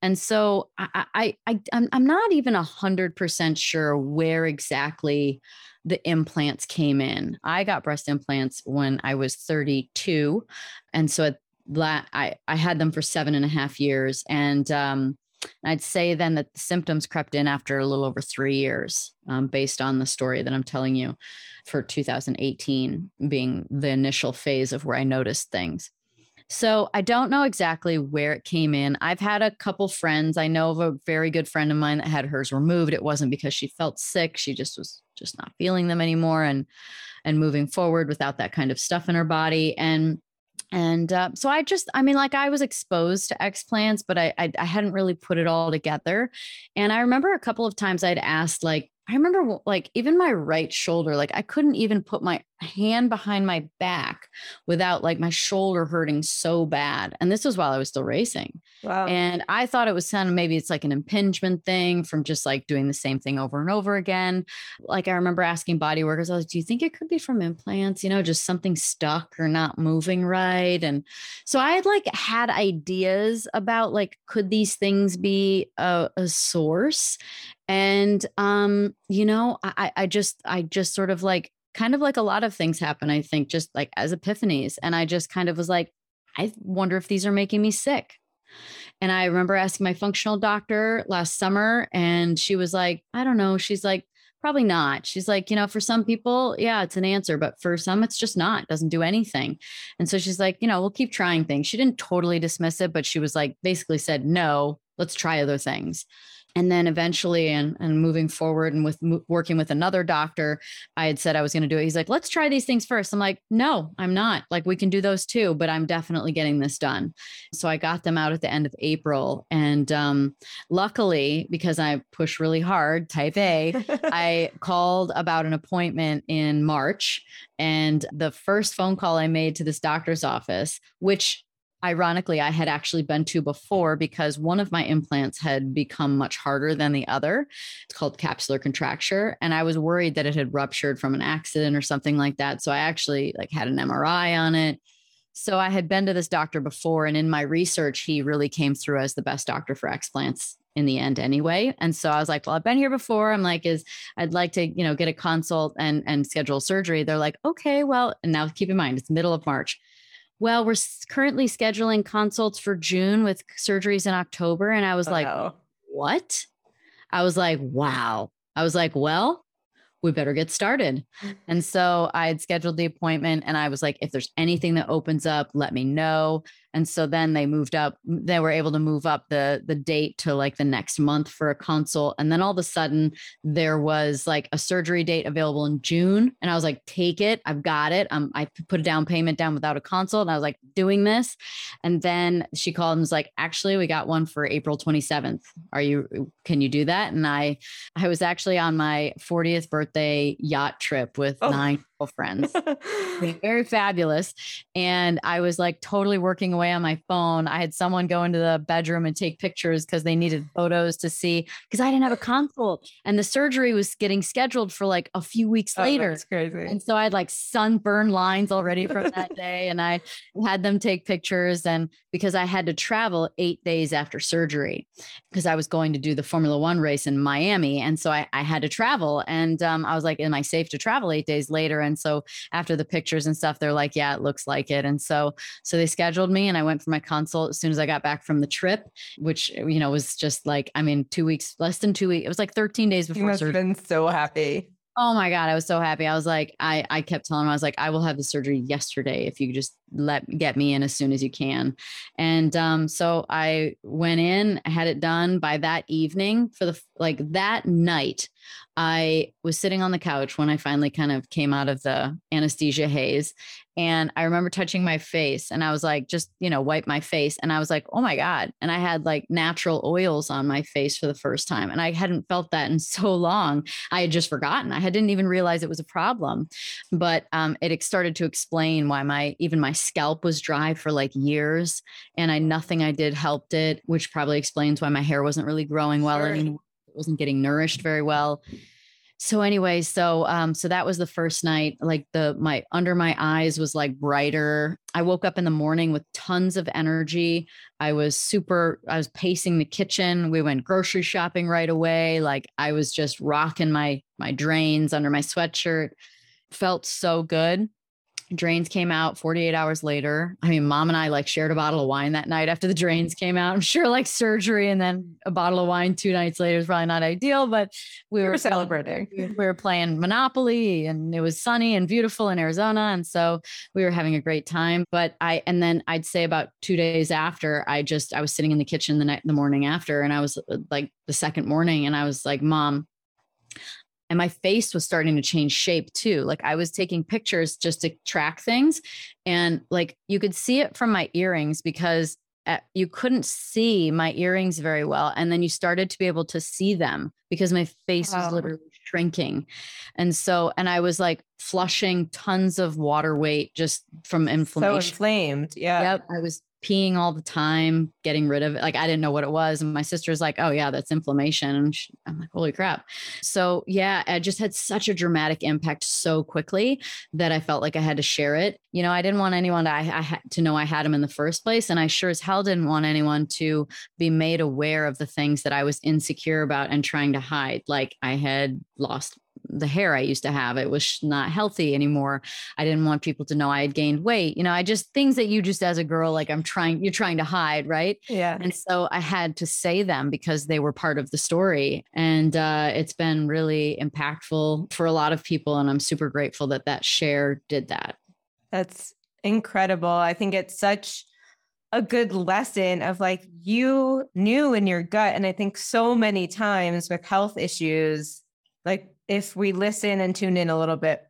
and so i i, I I'm, I'm not even a hundred percent sure where exactly the implants came in. I got breast implants when I was 32. And so at I, I had them for seven and a half years. And um, I'd say then that the symptoms crept in after a little over three years, um, based on the story that I'm telling you for 2018 being the initial phase of where I noticed things. So I don't know exactly where it came in. I've had a couple friends. I know of a very good friend of mine that had hers removed. It wasn't because she felt sick. She just was just not feeling them anymore and and moving forward without that kind of stuff in her body. And and uh, so I just, I mean, like I was exposed to explants, but I, I, I hadn't really put it all together. And I remember a couple of times I'd asked, like, I remember like even my right shoulder, like I couldn't even put my hand behind my back without like my shoulder hurting so bad. And this was while I was still racing. Wow. And I thought it was of maybe it's like an impingement thing from just like doing the same thing over and over again. Like I remember asking body workers, I was, like, do you think it could be from implants? You know, just something stuck or not moving right. And so I had like had ideas about like, could these things be a, a source? And um, you know, I, I just I just sort of like kind of like a lot of things happen, I think, just like as epiphanies. And I just kind of was like, I wonder if these are making me sick. And I remember asking my functional doctor last summer, and she was like, I don't know. She's like, probably not. She's like, you know, for some people, yeah, it's an answer, but for some, it's just not, doesn't do anything. And so she's like, you know, we'll keep trying things. She didn't totally dismiss it, but she was like, basically said, no, let's try other things and then eventually and and moving forward and with working with another doctor i had said i was going to do it. He's like let's try these things first. I'm like no i'm not. Like we can do those too but i'm definitely getting this done. So i got them out at the end of april and um, luckily because i push really hard type a i called about an appointment in march and the first phone call i made to this doctor's office which ironically I had actually been to before because one of my implants had become much harder than the other. It's called capsular contracture and I was worried that it had ruptured from an accident or something like that. So I actually like had an MRI on it. So I had been to this doctor before and in my research he really came through as the best doctor for explants in the end anyway. And so I was like, well, I've been here before. I'm like, is I'd like to, you know, get a consult and and schedule surgery. They're like, okay, well, and now keep in mind it's middle of March well, we're currently scheduling consults for June with surgeries in October. And I was like, what? I was like, wow. I was like, well, we better get started. And so I had scheduled the appointment and I was like, if there's anything that opens up, let me know. And so then they moved up, they were able to move up the the date to like the next month for a consult. And then all of a sudden there was like a surgery date available in June. And I was like, take it. I've got it. Um, I put a down payment down without a consult. And I was like, doing this. And then she called and was like, actually, we got one for April 27th. Are you can you do that? And I I was actually on my 40th birthday yacht trip with oh. nine friends. very fabulous. And I was like totally working away on my phone. I had someone go into the bedroom and take pictures because they needed photos to see because I didn't have a consult and the surgery was getting scheduled for like a few weeks oh, later. That's crazy. And so I had like sunburn lines already from that day. And I had them take pictures. And because I had to travel eight days after surgery because I was going to do the Formula One race in Miami. And so I, I had to travel. And um, I was like, Am I safe to travel eight days later? And so after the pictures and stuff, they're like, Yeah, it looks like it. And so so they scheduled me and I went for my consult as soon as I got back from the trip, which you know was just like, I mean, two weeks, less than two weeks. It was like 13 days before. You must surgery. have been so happy. Oh my God. I was so happy. I was like, I, I kept telling him, I was like, I will have the surgery yesterday if you just let get me in as soon as you can. And um, so I went in, I had it done by that evening for the like that night. I was sitting on the couch when I finally kind of came out of the anesthesia haze. And I remember touching my face and I was like, just, you know, wipe my face. And I was like, oh my God. And I had like natural oils on my face for the first time. And I hadn't felt that in so long. I had just forgotten. I didn't even realize it was a problem. But um, it started to explain why my, even my scalp was dry for like years. And I, nothing I did helped it, which probably explains why my hair wasn't really growing well sure. anymore wasn't getting nourished very well. So anyway so um so that was the first night like the my under my eyes was like brighter. I woke up in the morning with tons of energy. I was super i was pacing the kitchen. We went grocery shopping right away. Like i was just rocking my my drains under my sweatshirt. Felt so good drains came out 48 hours later. I mean, mom and I like shared a bottle of wine that night after the drains came out. I'm sure like surgery and then a bottle of wine two nights later is probably not ideal, but we, were, celebrating. We were playing Monopoly and it was sunny and beautiful in Arizona. And so we were having a great time. But I, and then I'd say about two days after, I just, I was sitting in the kitchen the night, the morning after, and I was uh, like the second morning, and I was like, Mom, and my face was starting to change shape too. Like i was taking pictures just to track things and like you could see it from my earrings because at, uh, you couldn't see my earrings very well and then you started to be able to see them because my face wow. was literally shrinking. And so and i was like flushing tons of water weight just from inflammation. so inflamed yeah. Yep i was peeing all the time, getting rid of it. Like I didn't know what it was. And my sister's like, oh, yeah, that's inflammation. And she, I'm like, holy crap. So, yeah, it just had such a dramatic impact so quickly that I felt like I had to share it. You know, I didn't want anyone to, I, I to know I had him in the first place. And I sure as hell didn't want anyone to be made aware of the things that I was insecure about and trying to hide. Like I had lost the hair I used to have. It was not healthy anymore. I didn't want people to know I had gained weight. You know, I just things that you just as a girl, like I'm trying, you're trying to hide, right? Yeah. And so I had to say them because they were part of the story. And uh, it's been really impactful for a lot of people. And I'm super grateful that that share did that. That's incredible. I think it's such a good lesson of like you knew in your gut. And I think so many times with health issues, like if we listen and tune in a little bit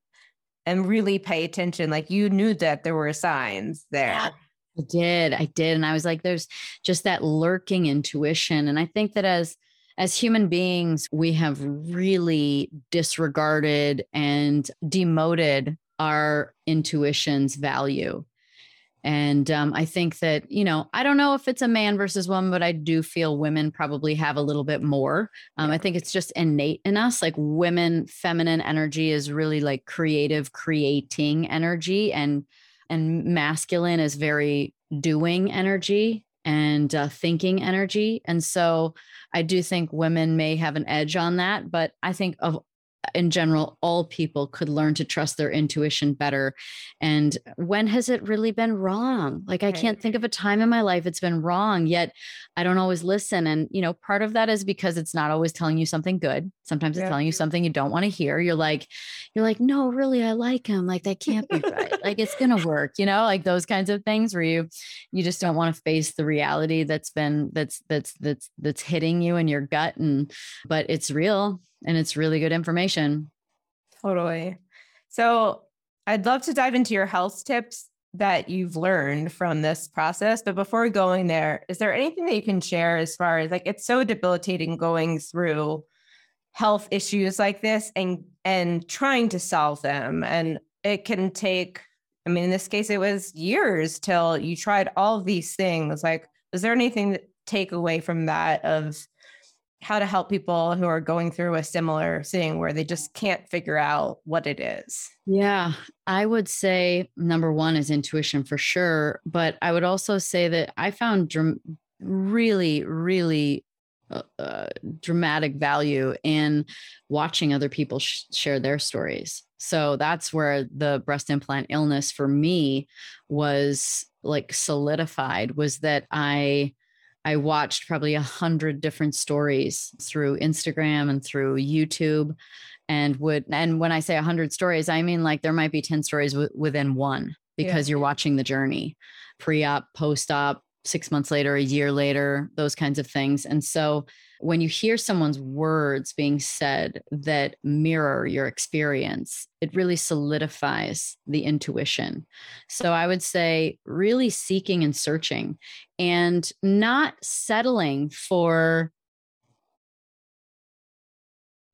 and really pay attention, like you knew that there were signs there. I did. I did. And I was like, there's just that lurking intuition. And I think that as as human beings, we have really disregarded and demoted our intuition's value. And um, I think that, you know, I don't know if it's a man versus woman, but I do feel women probably have a little bit more. Um, I think it's just innate in us. Like women, feminine energy is really like creative, creating energy, and and masculine is very doing energy and uh, thinking energy. And so I do think women may have an edge on that, but I think of in general, all people could learn to trust their intuition better. And when has it really been wrong? Like, I can't think of a time in my life it's been wrong, yet I don't always listen. And, you know, part of that is because it's not always telling you something good. Sometimes it's telling you something you don't want to hear. You're like, you're like, no, really, I like him. Like, that can't be right. like, it's going to work, you know, like those kinds of things where you, you just don't want to face the reality that's been, that's, that's, that's, that's hitting you in your gut. And, but it's real and it's really good information. Totally. So I'd love to dive into your health tips that you've learned from this process. But before going there, is there anything that you can share as far as like it's so debilitating going through health issues like this and and trying to solve them and it can take I mean in this case it was years till you tried all these things like is there anything that take away from that of how to help people who are going through a similar thing where they just can't figure out what it is? Yeah, I would say number one is intuition for sure. But I would also say that I found really, really uh, uh, dramatic value in watching other people sh- share their stories. So that's where the breast implant illness for me was like solidified was that I I watched probably a hundred different stories through Instagram and through YouTube and would and when I say a hundred stories, I mean like there might be 10 stories w- within one because yeah. you're watching the journey pre-op, post-op, six months later, a year later, those kinds of things. And so when you hear someone's words being said that mirror your experience, it really solidifies the intuition. So I would say really seeking and searching and not settling for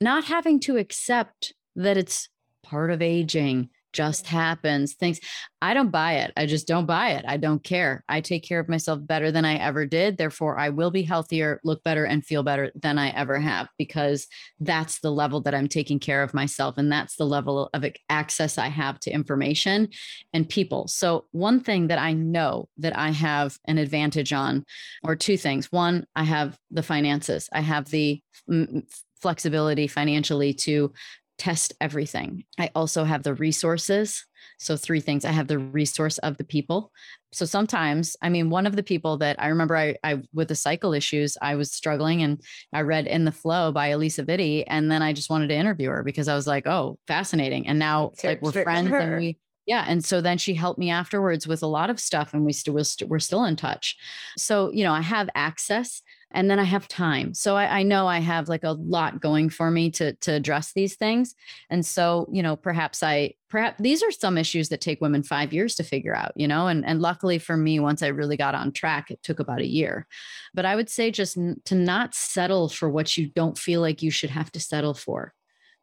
not having to accept that it's part of aging just happens things i don't buy it i just don't buy it i don't care i take care of myself better than i ever did therefore i will be healthier look better and feel better than i ever have because that's the level that i'm taking care of myself and that's the level of access i have to information and people. So one thing that i know that i have an advantage on or two things one i have the finances i have the mm, mm, flexibility financially to test everything. I also have the resources. So, three things I have the resource of the people. So, sometimes, I mean, one of the people that I remember I, I with the cycle issues, I was struggling and I read In the Flow by Alisa Vitti. And then I just wanted to interview her because I was like, oh, fascinating. And now, like, we're friends and we, yeah and so then she helped me afterwards with a lot of stuff and we still we're still in touch so you know i have access and then I have time. So I, I, know I have like a lot going for me to to address these things. And so, you know, perhaps I perhaps these are some issues that take women five years to figure out, you know, and and luckily for me, once I really got on track, it took about a year. But I would say just n- to not settle for what you don't feel like you should have to settle for.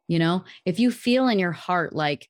You know, if you feel in your heart like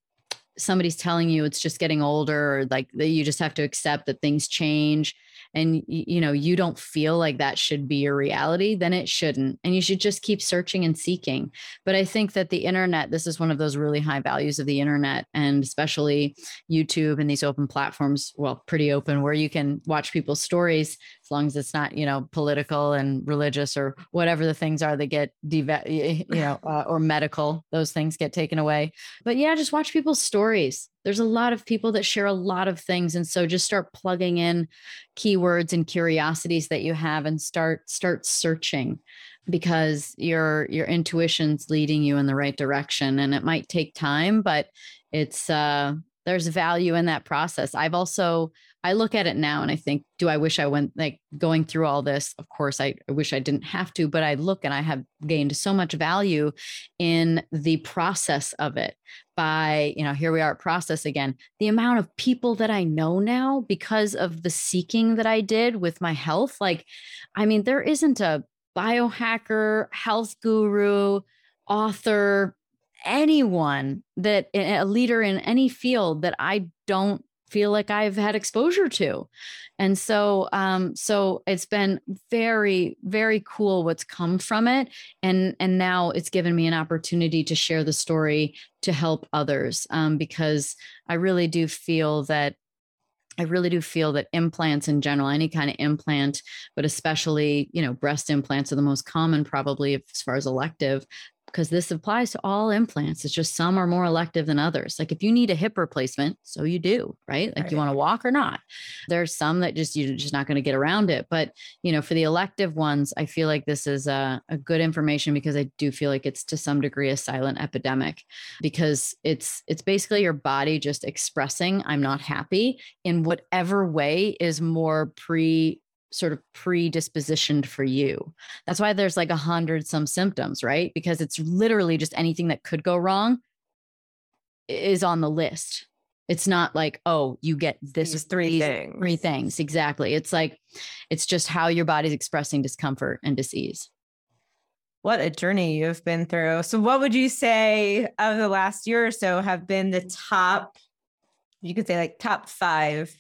somebody's telling you it's just getting older or like that you just have to accept that things change and you know you don't feel like that should be your reality then it shouldn't and you should just keep searching and seeking. But i think that the internet this is one of those really high values of the internet and especially youtube and these open platforms well pretty open where you can watch people's stories as long as it's not you know political and religious or whatever the things are that get you know uh, or medical those things get taken away. But yeah just watch people's stories. There's a lot of people that share a lot of things and so just start plugging in keywords and curiosities that you have and start start searching because your your intuition's leading you in the right direction and it might take time but it's uh there's value in that process i've also I look at it now and I think, do I wish I went like going through all this? Of course, I, I wish I didn't have to, but I look and I have gained so much value in the process of it by, you know, here we are at process again. The amount of people that I know now because of the seeking that I did with my health. Like, I mean, there isn't a biohacker, health guru, author, anyone that a leader in any field that I don't feel like I've had exposure to. And so um so it's been very very cool what's come from it and and now it's given me an opportunity to share the story to help others um because I really do feel that I really do feel that implants in general, any kind of implant, but especially, you know, breast implants are the most common, probably as far as elective, because this applies to all implants. It's just some are more elective than others. Like if you need a hip replacement, so you do, right? Like right. you want to walk or not. There's some that just you're just not going to get around it. But you know, for the elective ones, I feel like this is a, a good information because I do feel like it's to some degree a silent epidemic because it's it's basically your body just expressing I'm not happy in whatever way is more pre sort of predispositioned for you. That's why there's like a hundred some symptoms, right? Because it's literally just anything that could go wrong is on the list. It's not like, oh, you get this these three these things. Three things. Exactly. It's like, it's just how your body's expressing discomfort and disease. What a journey you've been through. So, what would you say of the last year or so have been the top, you could say like top five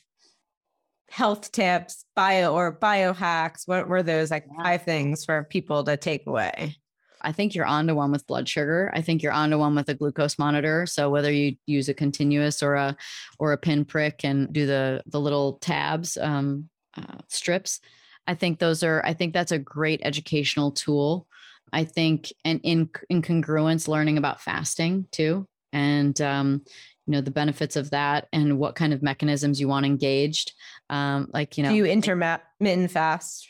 health tips, bio or biohacks? What were those like five things for people to take away? I think you're onto one with blood sugar. I think you're onto one with a glucose monitor. So whether you use a continuous or a or a pinprick and do the the little tabs um, uh, strips, I think those are. I think that's a great educational tool. I think and in in congruence, learning about fasting too, and um, you know the benefits of that and what kind of mechanisms you want engaged um like you know do you intermittent fast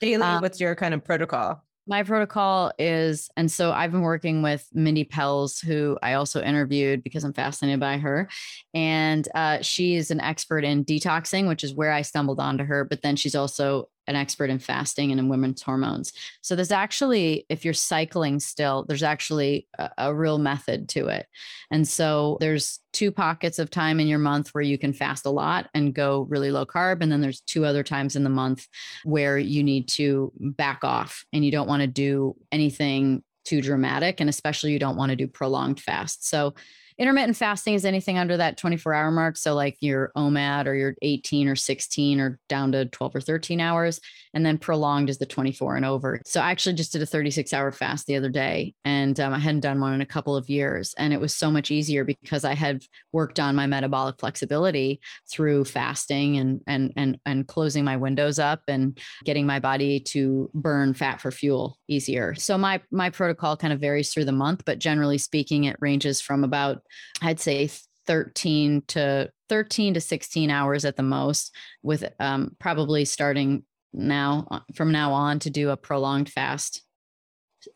daily? Um, what's your kind of protocol? My protocol is and so i've been working with mindy pelz who i also interviewed because i'm fascinated by her and uh, she is an expert in detoxing which is where i stumbled onto her but then she's also an expert in fasting and in women's hormones. So there's actually, if you're cycling still, there's actually a, a, real method to it. And so there's two pockets of time in your month where you can fast a lot and go really low carb. And then there's two other times in the month where you need to back off and you don't want to do anything too dramatic. And especially you don't want to do prolonged fast. So intermittent fasting is anything under that 24 hour mark. So, like your OMAD or your 18 or 16 or down to 12 or 13 hours. And then prolonged is the 24 and over. So, I actually just did a 36 hour fast the other day and um, I hadn't done one in a couple of years. And it was so much easier because I had worked on my metabolic flexibility through fasting and, and, and, and closing my windows up and getting my body to burn fat for fuel easier. So, my, my protocol kind of varies through the month, but generally speaking, it ranges from about I'd say 13 to 13 to 16 hours at the most, with um, probably starting now uh, from now on to do a prolonged fast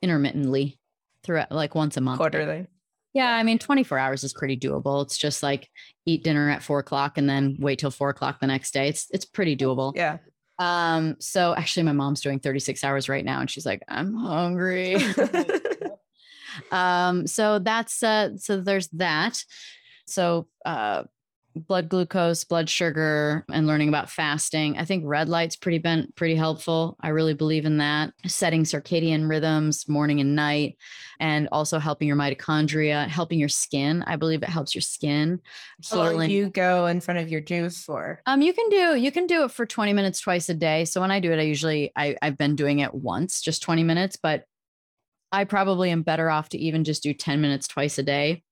intermittently throughout like once a month. Quarterly. Yeah, I mean, 24 hours is pretty doable. It's just like eat dinner at four o'clock and then wait till four o'clock the next day. It's it's pretty doable. Yeah. Um, so actually my mom's doing 36 hours right now and she's like, I'm hungry. um, so that's uh so there's that. So uh blood glucose, blood sugar, and learning about fasting. I think red light's pretty been pretty helpful. I really believe in that. Setting circadian rhythms, morning and night, and also helping your mitochondria, helping your skin. I believe it helps your skin. Long do you go in front of your Joovv for? Um, you can do you can do it for 20 minutes twice a day. So when I do it, I usually I, I've been doing it once, just 20 minutes, but I probably am better off to even just do 10 minutes twice a day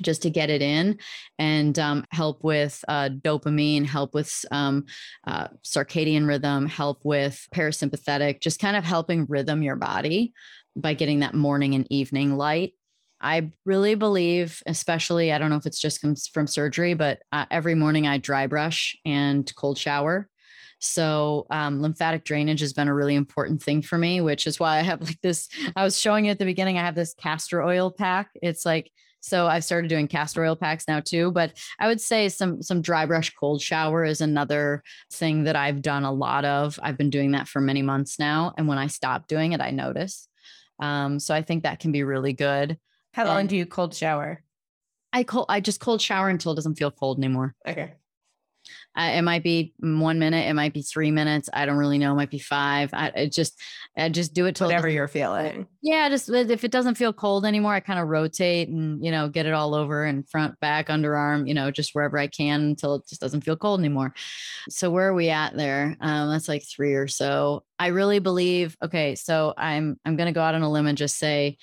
just to get it in and um, help with uh, dopamine, help with um, uh, circadian rhythm, help with parasympathetic, just kind of helping rhythm your body by getting that morning and evening light. I really believe, especially, I don't know if it's just comes from surgery, but uh, every morning I dry brush and cold shower. So, um, lymphatic drainage has been a really important thing for me, which is why I have like this. I was showing you at the beginning, I have this castor oil pack. It's like so I've started doing castor oil packs now too. But I would say some some dry brush cold shower is another thing that I've done a lot of. I've been doing that for many months now, and when I stop doing it, I notice. Um, so I think that can be really good. How long and do you cold shower? I cold I just cold shower until it doesn't feel cold anymore. Okay. Uh, it might be one minute, it might be three minutes. I don't really know. It might be five. I it just, I just do it till whatever you're feeling. Yeah, just if it doesn't feel cold anymore, I kind of rotate and you know get it all over and front, back, underarm, you know, just wherever I can until it just doesn't feel cold anymore. So where are we at there? Um, that's like three or so. I really believe. Okay, so I'm I'm gonna go out on a limb and just say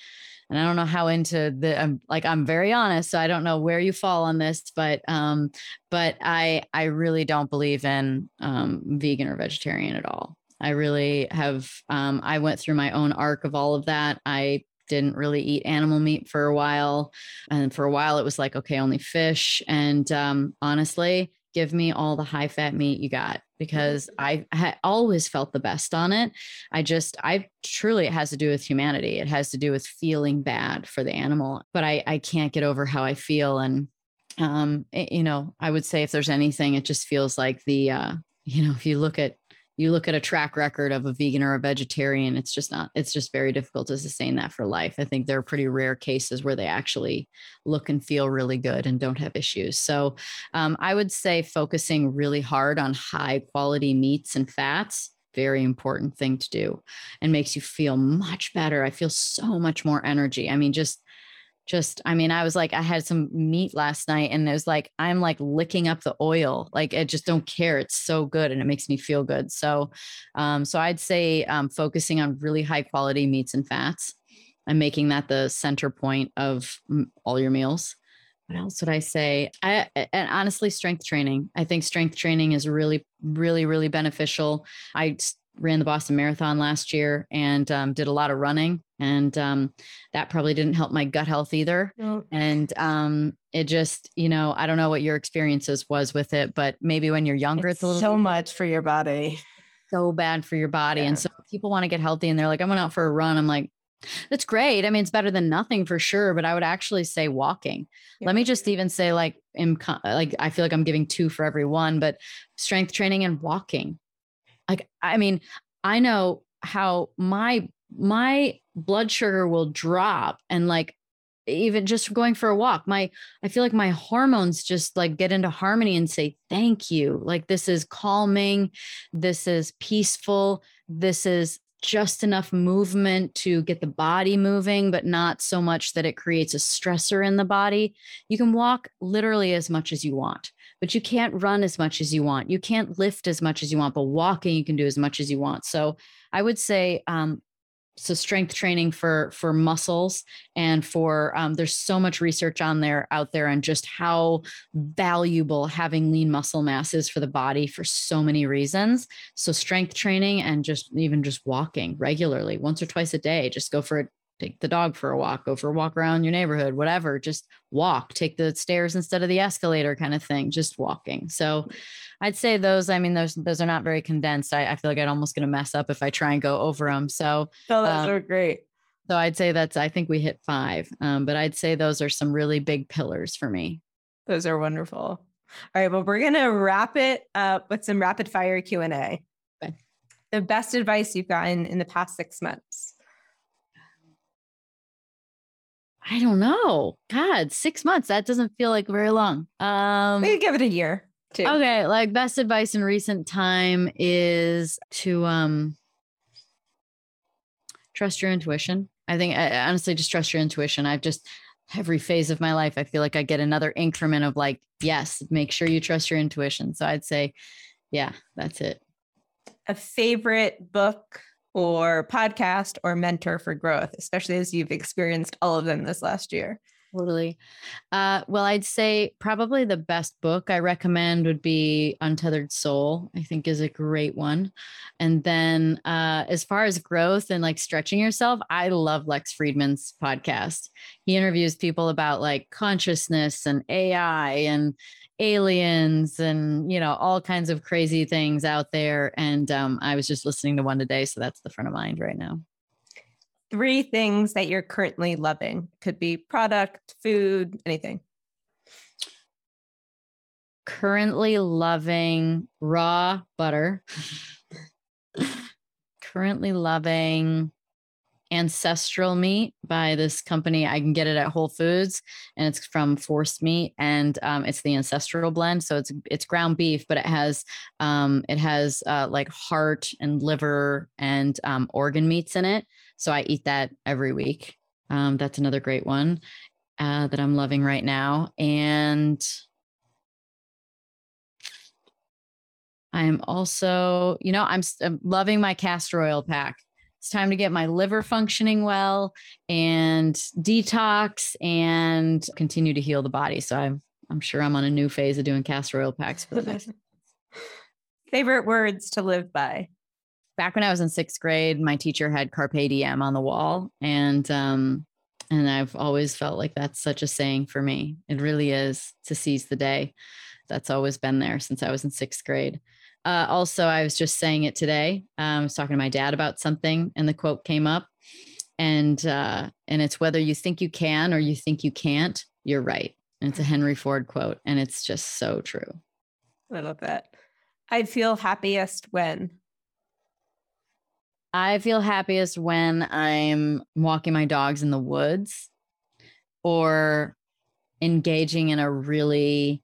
and I don't know how into the I'm like I'm very honest, so I don't know where you fall on this, but um, but I I really don't believe in um, vegan or vegetarian at all. I really have um, I went through my own arc of all of that. I didn't really eat animal meat for a while, and for a while it was like okay, only fish. And um, honestly, give me all the high fat meat you got because I, I always felt the best on it. I just, I truly, it has to do with humanity. It has to do with feeling bad for the animal, but I, I can't get over how I feel. And, um, it, you know, I would say if there's anything, it just feels like the, uh, you know, if you look at you look at a track record of a vegan or a vegetarian, it's just not, it's just very difficult to sustain that for life. I think there are pretty rare cases where they actually look and feel really good and don't have issues. So um, I would say focusing really hard on high quality meats and fats very important thing to do and makes you feel much better. I feel so much more energy. I mean, just just i mean i was like i had some meat last night and it was like i'm like licking up the oil like i just don't care it's so good and it makes me feel good so um so i'd say um focusing on really high quality meats and fats and making that the center point of all your meals what else would I say? I and honestly, strength training. I think strength training is really, really, really beneficial. I ran the Boston Marathon last year and um, did a lot of running, and um, that probably didn't help my gut health either. And um, it just, you know, I don't know what your experiences was with it, but maybe when you're younger, it's, it's a little so much for your body, so bad for your body. Yeah. And so people want to get healthy, and they're like, "I went out for a run." I'm like. That's great. I mean, it's better than nothing for sure, but I would actually say walking. Yeah. Let me just even say like, in, like I feel like I'm giving two for every one, but strength training and walking like, I mean, I know how my my blood sugar will drop and like even just going for a walk my i feel like my hormones just like get into harmony and say thank you like this is calming this is peaceful this is just enough movement to get the body moving but not so much that it creates a stressor in the body you can walk literally as much as you want but you can't run as much as you want. You can't lift as much as you want, but walking you can do as much as you want. So I would say, um, so strength training for for muscles and for um, there's so much research on there out there on just how valuable having lean muscle mass is for the body for so many reasons. So strength training and just even just walking regularly once or twice a day just go for take the dog for a walk, go for a walk around your neighborhood, whatever, just walk, take the stairs instead of the escalator kind of thing, just walking. So I'd say those, I mean, those, those are not very condensed. I, I feel like I'm almost going to mess up if I try and go over them. So oh, those um, are great. So I'd say that's, I think we hit five, um, but I'd say those are some really big pillars for me. Those are wonderful. All right. Well, we're going to wrap it up with some rapid fire Q and A. Okay. The best advice you've gotten in the past six months. I don't know. God, six months. That doesn't feel like very long. Um, we could give it a year. Too. Okay, like best advice in recent time is to um trust your intuition. I think I, honestly just trust your intuition. I've just every phase of my life I feel like I get another increment of like yes, make sure you trust your intuition. So I'd say yeah, that's it. A favorite book or podcast or mentor for growth, especially as you've experienced all of them this last year? Totally. Uh, well, I'd say probably the best book I recommend would be Untethered Soul, I think is a great one. And then uh, as far as growth and like stretching yourself, I love Lex Fridman's podcast. He interviews people about like consciousness and AI and aliens and you know all kinds of crazy things out there. And um, i was just listening to one today so that's the front of mind right now. Three things that you're currently loving. Could be product food anything. Currently loving raw butter. Currently loving ancestral meat by this company. I can get it at Whole Foods, and it's from Force Meat, and um, it's the ancestral blend. So it's it's ground beef, but it has um, it has uh, like heart and liver and um, organ meats in it. So I eat that every week. Um, that's another great one uh, that I'm loving right now, and. I'm also, you know, I'm, I'm loving my castor oil pack. It's time to get my liver functioning well and detox and continue to heal the body. So I'm I'm sure I'm on a new phase of doing castor oil packs for the next. Favorite words to live by. Back when I was in sixth grade, my teacher had carpe diem on the wall, and um, and I've always felt like that's such a saying for me. It really is to seize the day. That's always been there since I was in sixth grade. Uh, also, I was just saying it today. Um, I was talking to my dad about something, and the quote came up, and uh, and it's whether you think you can or you think you can't, you're right. And it's a Henry Ford quote, and it's just so true. I love that. I feel happiest when. I feel happiest when I'm walking my dogs in the woods or engaging in a really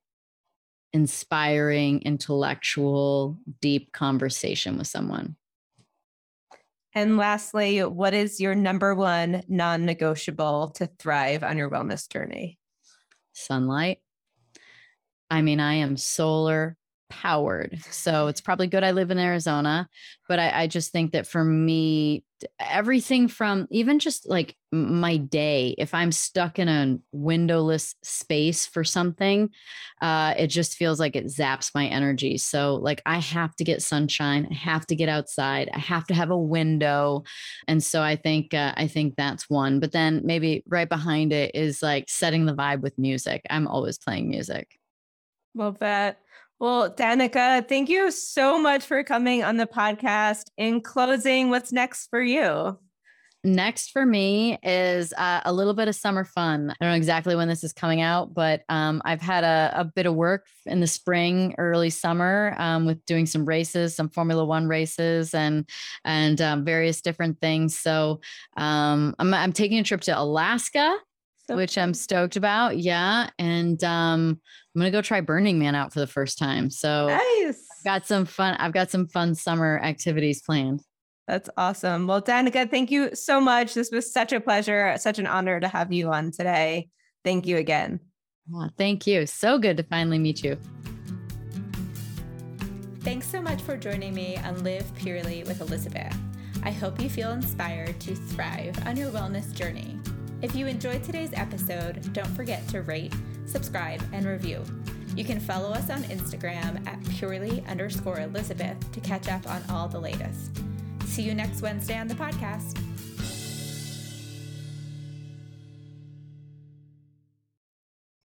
inspiring, intellectual, deep conversation with someone. And lastly, what is your number one non negotiable to thrive on your wellness journey? Sunlight. I mean, I am solar powered. So it's probably good I live in Arizona. But I, I, just think that for me, everything from even just like my day, if I'm stuck in a windowless space for something, uh, it just feels like it zaps my energy. So like I have to get sunshine, I have to get outside, I have to have a window. And so I think uh, I think that's one. But then maybe right behind it is like setting the vibe with music. I'm always playing music. Love that. Well, Danica, thank you so much for coming on the podcast. In closing, what's next for you? Next for me is uh, a little bit of summer fun. I don't know exactly when this is coming out, but um, I've had a, a, bit of work in the spring, early summer, um, with doing some races, some Formula One races, and and um, various different things. So um, I'm, I'm taking a trip to Alaska so which I'm stoked about. Yeah. And um, I'm gonna go try Burning Man out for the first time. So nice. I've got some fun. I've got some fun summer activities planned. That's awesome. Well, Danica, thank you so much. This was such a pleasure, such an honor to have you on today. Thank you again. Well, thank you. So good to finally meet you. Thanks so much for joining me on Live Purely with Elizabeth. I hope you feel inspired to thrive on your wellness journey. If you enjoyed today's episode, don't forget to rate, subscribe, and review. You can follow us on Instagram at purely underscore Elizabeth to catch up on all the latest. See you next Wednesday on the podcast.